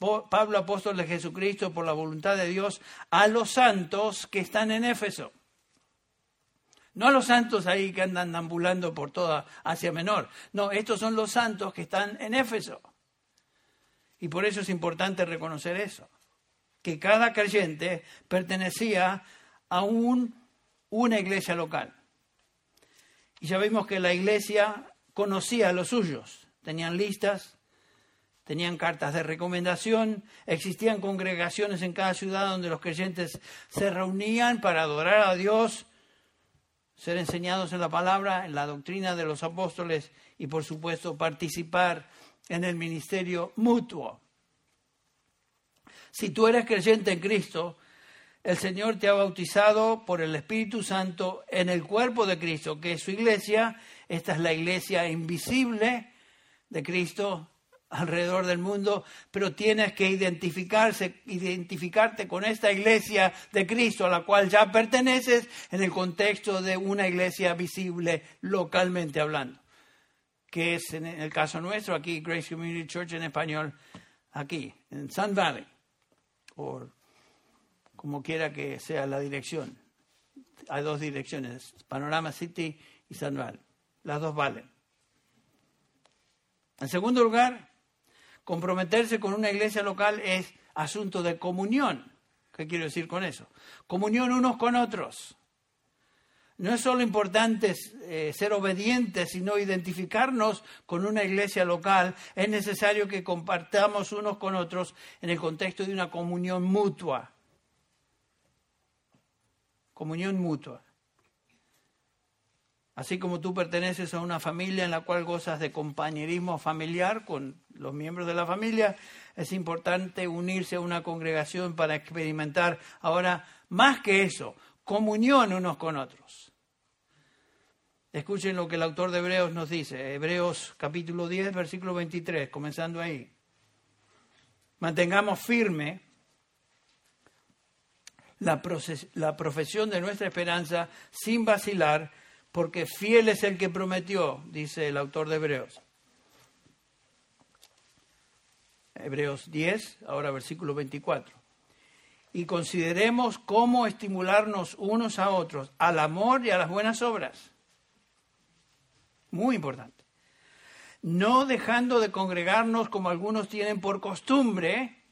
Speaker 1: Pablo apóstol de Jesucristo por la voluntad de Dios, a los santos que están en Éfeso. No a los santos ahí que andan ambulando por toda Asia Menor. No, estos son los santos que están en Éfeso. Y por eso es importante reconocer eso que cada creyente pertenecía a un, una iglesia local. Y ya vimos que la iglesia conocía a los suyos, tenían listas, tenían cartas de recomendación, existían congregaciones en cada ciudad donde los creyentes se reunían para adorar a Dios, ser enseñados en la palabra, en la doctrina de los apóstoles y por supuesto participar en el ministerio mutuo. Si tú eres creyente en Cristo, el Señor te ha bautizado por el Espíritu Santo en el cuerpo de Cristo, que es su iglesia. Esta es la iglesia invisible de Cristo alrededor del mundo, pero tienes que identificarse, identificarte con esta iglesia de Cristo a la cual ya perteneces en el contexto de una iglesia visible localmente hablando, que es en el caso nuestro aquí Grace Community Church en español, aquí en Sun Valley por como quiera que sea la dirección. Hay dos direcciones, Panorama City y San Val. Las dos valen. En segundo lugar, comprometerse con una iglesia local es asunto de comunión. ¿Qué quiero decir con eso? Comunión unos con otros. No es solo importante eh, ser obedientes, sino identificarnos con una iglesia local. Es necesario que compartamos unos con otros en el contexto de una comunión mutua. Comunión mutua. Así como tú perteneces a una familia en la cual gozas de compañerismo familiar con los miembros de la familia, es importante unirse a una congregación para experimentar ahora más que eso, comunión unos con otros. Escuchen lo que el autor de Hebreos nos dice, Hebreos capítulo 10, versículo 23, comenzando ahí. Mantengamos firme la, la profesión de nuestra esperanza sin vacilar, porque fiel es el que prometió, dice el autor de Hebreos. Hebreos 10, ahora versículo 24. Y consideremos cómo estimularnos unos a otros al amor y a las buenas obras. Muy importante. No dejando de congregarnos como algunos tienen por costumbre,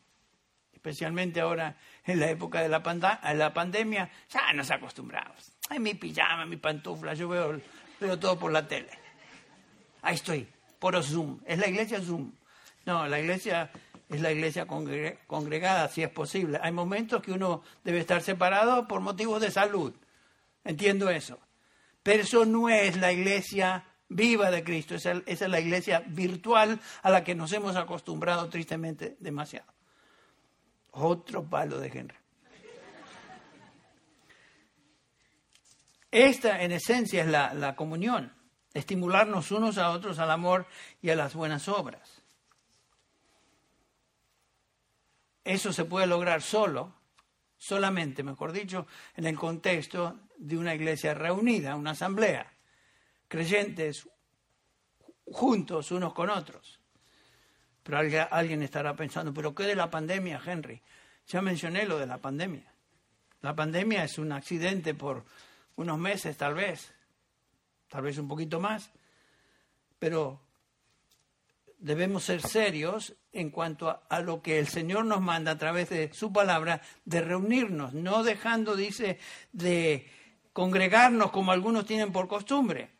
Speaker 1: especialmente ahora en la época de la, la pandemia, ya nos acostumbramos. Ay, mi pijama, mi pantufla, yo veo, veo todo por la tele. Ahí estoy, por Zoom. Es la iglesia Zoom. No, la iglesia es la iglesia congregada, si es posible. Hay momentos que uno debe estar separado por motivos de salud. Entiendo eso. Pero eso no es la iglesia viva de Cristo. Esa es la iglesia virtual a la que nos hemos acostumbrado tristemente demasiado. Otro palo de Henry. Esta, en esencia, es la, comunión, estimularnos unos a otros al amor y a las buenas obras. Eso se puede lograr solo, solamente, mejor dicho, en el contexto de una iglesia reunida, una asamblea, creyentes juntos unos con otros. Pero alguien estará pensando, ¿pero qué de la pandemia, Henry? Ya mencioné lo de la pandemia. La pandemia es un accidente por unos meses tal vez, tal vez un poquito más, pero debemos ser serios en cuanto a, lo que el Señor nos manda a través de su palabra, de reunirnos, no dejando, dice, de congregarnos como algunos tienen por costumbre.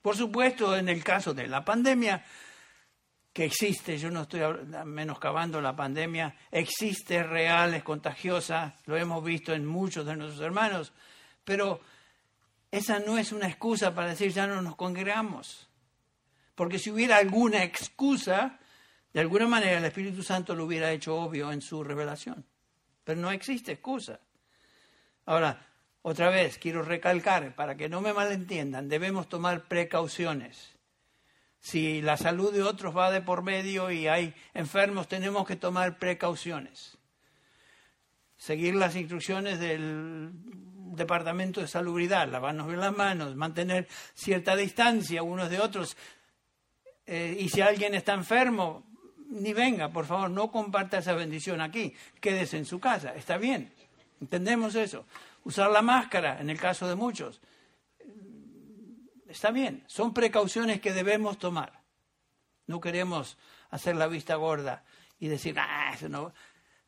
Speaker 1: Por supuesto, en el caso de la pandemia, que existe, yo no estoy menoscabando la pandemia, existe real, es contagiosa, lo hemos visto en muchos de nuestros hermanos, pero esa no es una excusa para decir ya no nos congregamos. Porque si hubiera alguna excusa, de alguna manera el Espíritu Santo lo hubiera hecho obvio en su revelación. Pero no existe excusa. Ahora, otra vez, quiero recalcar, para que no me malentiendan, debemos tomar precauciones. Si la salud de otros va de por medio y hay enfermos, tenemos que tomar precauciones. Seguir las instrucciones del Departamento de Salubridad, lavarnos bien las manos, mantener cierta distancia unos de otros. Eh, y si alguien está enfermo, ni venga, por favor, no comparta esa bendición aquí, quédese en su casa, está bien, entendemos eso. Usar la máscara, en el caso de muchos, está bien, son precauciones que debemos tomar. No queremos hacer la vista gorda y decir, ah, eso no,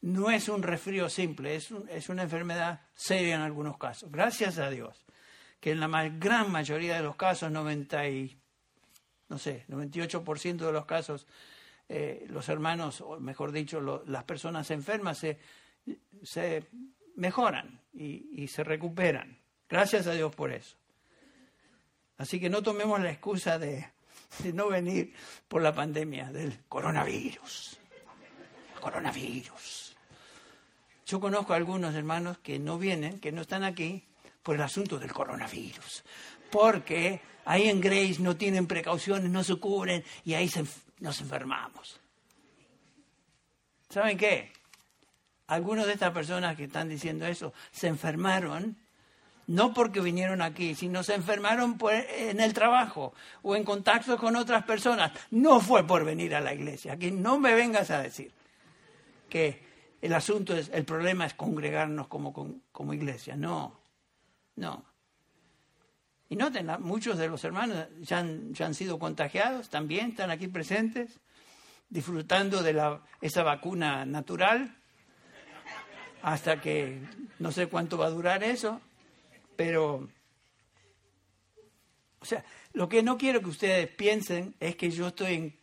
Speaker 1: no es un resfrío simple, es, es una enfermedad seria en algunos casos. Gracias a Dios, que en la gran mayoría de los casos, 90 y, no sé, 98% de los casos, eh, los hermanos, o mejor dicho, las personas enfermas se, se mejoran y, se recuperan. Gracias a Dios por eso. Así que no tomemos la excusa de, de no venir por la pandemia del coronavirus. Coronavirus. Yo conozco a algunos hermanos que no vienen, que no están aquí por el asunto del coronavirus. Porque ahí en Grace no tienen precauciones, no se cubren y ahí nos enfermamos. ¿Saben qué? Algunos de estas personas que están diciendo eso se enfermaron no porque vinieron aquí, sino se enfermaron en el trabajo o en contacto con otras personas. No fue por venir a la iglesia. Aquí no me vengas a decir que el asunto es, el problema es congregarnos como, como iglesia. No, no. Y noten, muchos de los hermanos ya han, ya han sido contagiados, también están aquí presentes, disfrutando de la, esa vacuna natural, hasta que no sé cuánto va a durar eso, pero, o sea, lo que no quiero que ustedes piensen es que yo estoy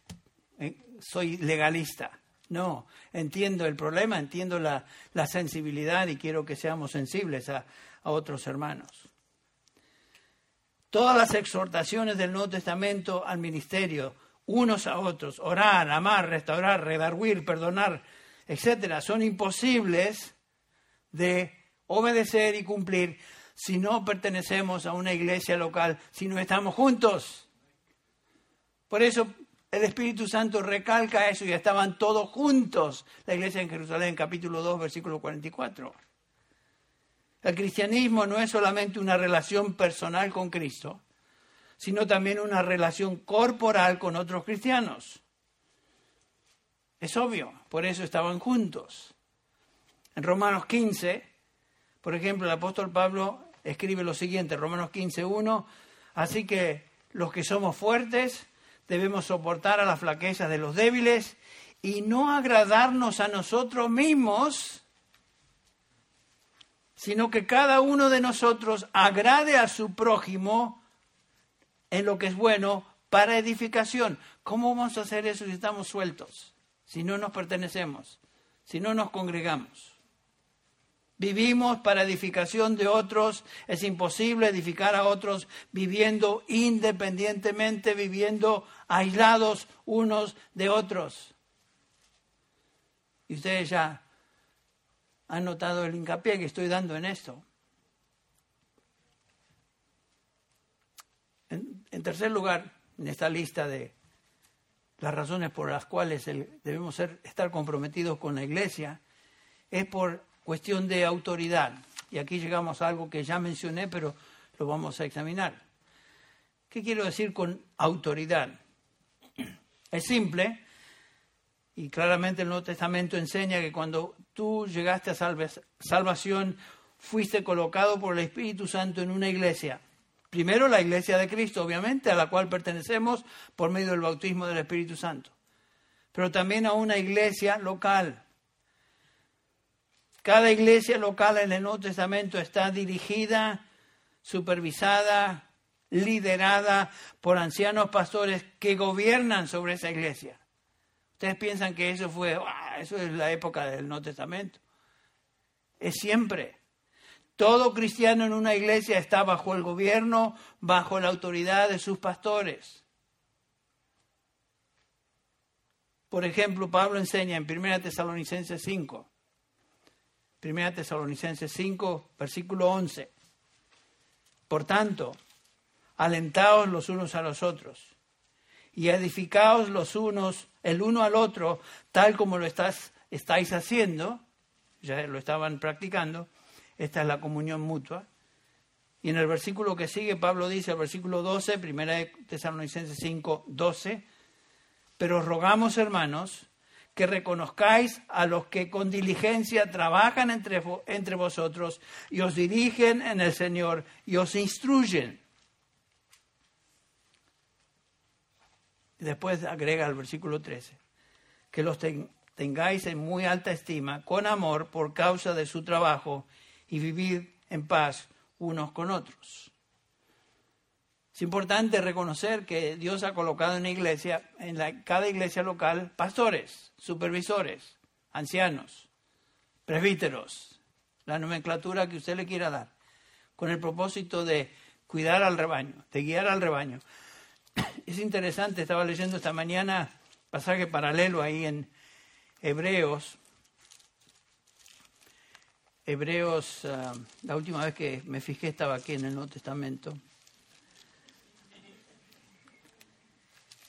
Speaker 1: soy legalista. No, entiendo el problema, entiendo la, sensibilidad y quiero que seamos sensibles a, a otros hermanos. Todas las exhortaciones del Nuevo Testamento al ministerio, unos a otros, orar, amar, restaurar, redarguir, perdonar, etcétera, son imposibles de obedecer y cumplir si no pertenecemos a una iglesia local, si no estamos juntos. Por eso el Espíritu Santo recalca eso y estaban todos juntos, la iglesia en Jerusalén, capítulo 2, versículo 44. El cristianismo no es solamente una relación personal con Cristo, sino también una relación corporal con otros cristianos. Es obvio, por eso estaban juntos. En Romanos 15, por ejemplo, el apóstol Pablo escribe lo siguiente, Romanos 15, 1, así que los que somos fuertes debemos soportar a las flaquezas de los débiles y no agradarnos a nosotros mismos, sino que cada uno de nosotros agrade a su prójimo en lo que es bueno para edificación. ¿Cómo vamos a hacer eso si estamos sueltos? Si no nos pertenecemos, si no nos congregamos. Vivimos para edificación de otros. Es imposible edificar a otros viviendo independientemente, viviendo aislados unos de otros. Y ustedes ya han notado el hincapié que estoy dando en esto. En, tercer lugar, en esta lista de las razones por las cuales debemos ser, estar comprometidos con la Iglesia, es por cuestión de autoridad. Y aquí llegamos a algo que ya mencioné, pero lo vamos a examinar. ¿Qué quiero decir con autoridad? Es simple, y claramente el Nuevo Testamento enseña que cuando tú llegaste a salvación, fuiste colocado por el Espíritu Santo en una iglesia. Primero la iglesia de Cristo, obviamente, a la cual pertenecemos por medio del bautismo del Espíritu Santo. Pero también a una iglesia local. Cada iglesia local en el Nuevo Testamento está dirigida, supervisada, liderada por ancianos pastores que gobiernan sobre esa iglesia. Ustedes piensan que eso fue, ah, eso es la época del Nuevo Testamento. Es siempre. Todo cristiano en una iglesia está bajo el gobierno, bajo la autoridad de sus pastores. Por ejemplo, Pablo enseña en 1 Tesalonicenses 5, 1 Tesalonicenses 5, versículo 11. Por tanto, alentaos los unos a los otros y edificaos los unos el uno al otro, tal como lo estás, estáis haciendo, ya lo estaban practicando, esta es la comunión mutua. Y en el versículo que sigue, Pablo dice, el versículo 12, primera de Tesalonicenses 5, 12, pero rogamos, hermanos, que reconozcáis a los que con diligencia trabajan entre, entre vosotros y os dirigen en el Señor y os instruyen después agrega al versículo 13, que los tengáis en muy alta estima, con amor, por causa de su trabajo, y vivir en paz unos con otros. Es importante reconocer que Dios ha colocado en la iglesia, en la, cada iglesia local, pastores, supervisores, ancianos, presbíteros, la nomenclatura que usted le quiera dar, con el propósito de cuidar al rebaño, de guiar al rebaño. Es interesante, estaba leyendo esta mañana pasaje paralelo ahí en Hebreos. Hebreos, ah, la última vez que me fijé estaba aquí en el Nuevo Testamento.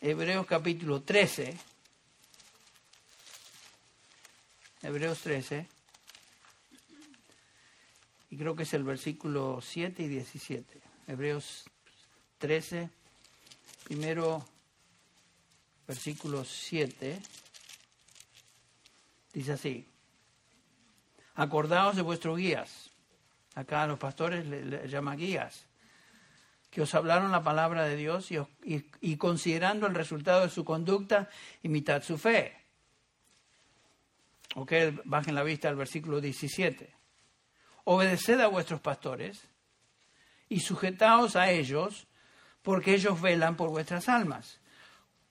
Speaker 1: Hebreos capítulo 13. Hebreos 13. Y creo que es el versículo 7 y 17. Hebreos 13, primero versículo 7, dice así, acordaos de vuestros guías, acá a los pastores les llama guías, que os hablaron la palabra de Dios y, considerando el resultado de su conducta, imitad su fe. Ok, bajen la vista al versículo 17. Obedeced a vuestros pastores y sujetaos a ellos porque ellos velan por vuestras almas.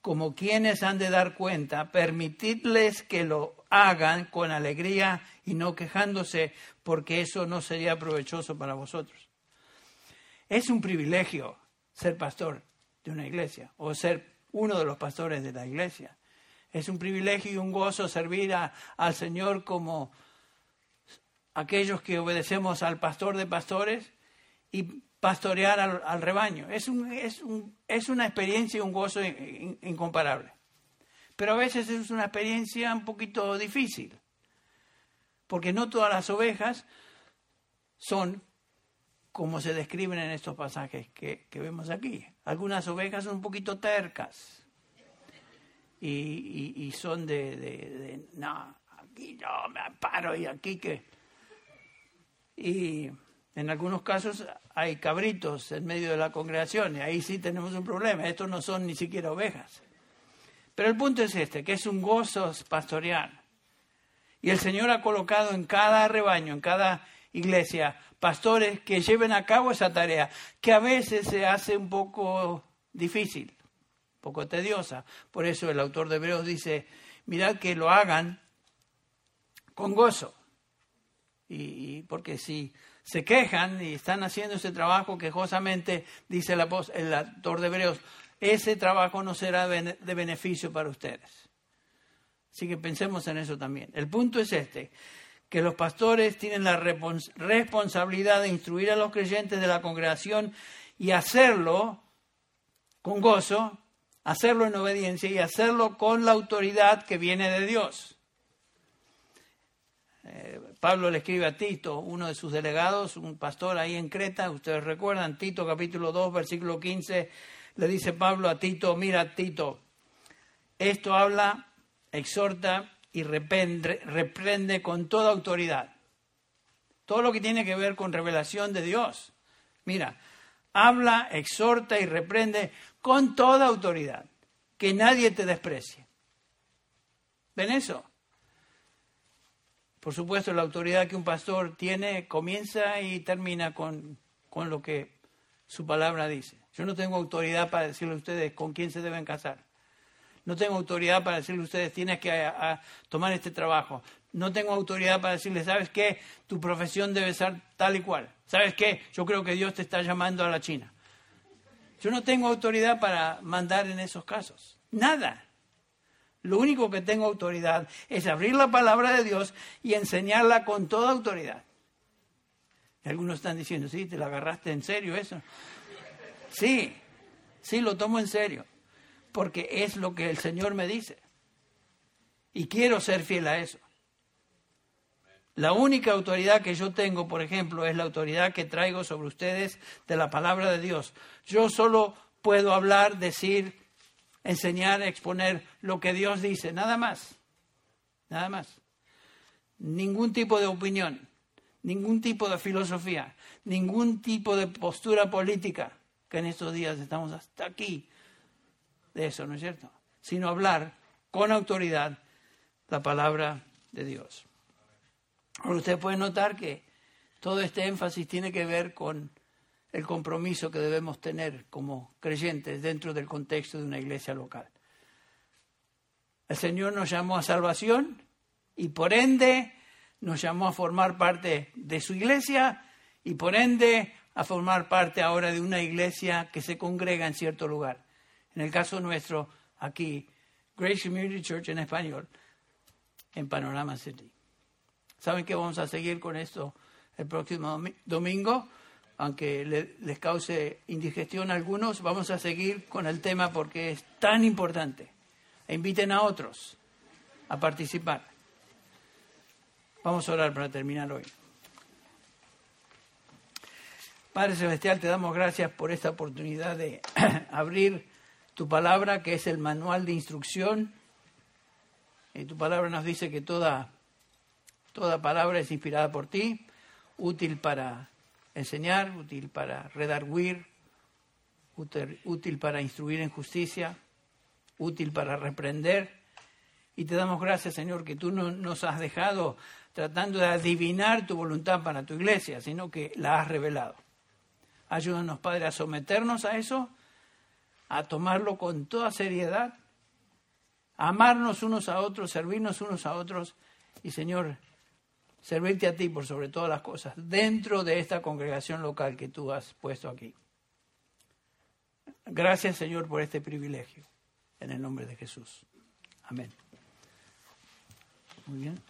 Speaker 1: Como quienes han de dar cuenta, permitidles que lo hagan con alegría y no quejándose, porque eso no sería provechoso para vosotros. Es un privilegio ser pastor de una iglesia o ser uno de los pastores de la iglesia. Es un privilegio y un gozo servir al Señor como aquellos que obedecemos al pastor de pastores y pastorear al, rebaño. Es, un, es, un, es, una experiencia y un gozo incomparable. Pero a veces es una experiencia un poquito difícil, porque no todas las ovejas son como se describen en estos pasajes que, vemos aquí. Algunas ovejas son un poquito tercas y, son de, de, no, aquí yo me paro y aquí que... Y en algunos casos hay cabritos en medio de la congregación y ahí sí tenemos un problema. Estos no son ni siquiera ovejas. Pero el punto es este, que es un gozo pastoreal. Y el Señor ha colocado en cada rebaño, en cada iglesia, pastores que lleven a cabo esa tarea, que a veces se hace un poco difícil, un poco tediosa. Por eso el autor de Hebreos dice, mirad que lo hagan con gozo. Y, porque si se quejan y están haciendo ese trabajo quejosamente, dice el, el autor de Hebreos, ese trabajo no será de beneficio para ustedes. Así que pensemos en eso también. El punto es este, que los pastores tienen la responsabilidad de instruir a los creyentes de la congregación y hacerlo con gozo, hacerlo en obediencia y hacerlo con la autoridad que viene de Dios. Eh, Pablo le escribe a Tito, uno de sus delegados, un pastor ahí en Creta, ustedes recuerdan, Tito capítulo 2, versículo 15, le dice Pablo a Tito, mira Tito, esto habla, exhorta y reprende, con toda autoridad. Todo lo que tiene que ver con revelación de Dios. Mira, habla, exhorta y reprende con toda autoridad. Que nadie te desprecie. ¿Ven eso? Por supuesto, la autoridad que un pastor tiene comienza y termina con, con lo que su palabra dice. Yo no tengo autoridad para decirle a ustedes con quién se deben casar. No tengo autoridad para decirle a ustedes, tienes que tomar este trabajo. No tengo autoridad para decirles, ¿sabes qué? Tu profesión debe ser tal y cual. ¿Sabes qué? Yo creo que Dios te está llamando a la China. Yo no tengo autoridad para mandar en esos casos. Nada. Lo único que tengo autoridad es abrir la palabra de Dios y enseñarla con toda autoridad. Y algunos están diciendo, sí, te la agarraste en serio eso. Sí, sí, lo tomo en serio porque es lo que el Señor me dice. Y quiero ser fiel a eso. La única autoridad que yo tengo, por ejemplo, es la autoridad que traigo sobre ustedes de la palabra de Dios. Yo solo puedo hablar, decir, enseñar, exponer lo que Dios dice, nada más. Nada más. Ningún tipo de opinión, ningún tipo de filosofía, ningún tipo de postura política, que en estos días estamos hasta aquí de eso, ¿no es cierto? Sino hablar con autoridad la palabra de Dios. Usted puede notar que todo este énfasis tiene que ver con el compromiso que debemos tener como creyentes dentro del contexto de una iglesia local. El Señor nos llamó a salvación y por ende nos llamó a formar parte de su iglesia y por ende a formar parte ahora de una iglesia que se congrega en cierto lugar. En el caso nuestro, aquí, Grace Community Church en español, en Panorama City. ¿Saben que vamos a seguir con esto el próximo domingo? Aunque les cause indigestión a algunos, vamos a seguir con el tema porque es tan importante. E inviten a otros a participar. Vamos a orar para terminar hoy. Padre Celestial, te damos gracias por esta oportunidad de abrir tu palabra, que es el manual de instrucción. Y tu palabra nos dice que toda, toda palabra es inspirada por ti, útil para enseñar, útil para redarguir, útil, útil para instruir en justicia, útil para reprender. Y te damos gracias, Señor, que tú no nos has dejado tratando de adivinar tu voluntad para tu iglesia, sino que la has revelado. Ayúdanos, Padre, a someternos a eso a tomarlo con toda seriedad, amarnos unos a otros, servirnos unos a otros y Señor, servirte a ti por sobre todas las cosas dentro de esta congregación local que tú has puesto aquí. Gracias, Señor, por este privilegio. En el nombre de Jesús. Amén. Muy bien.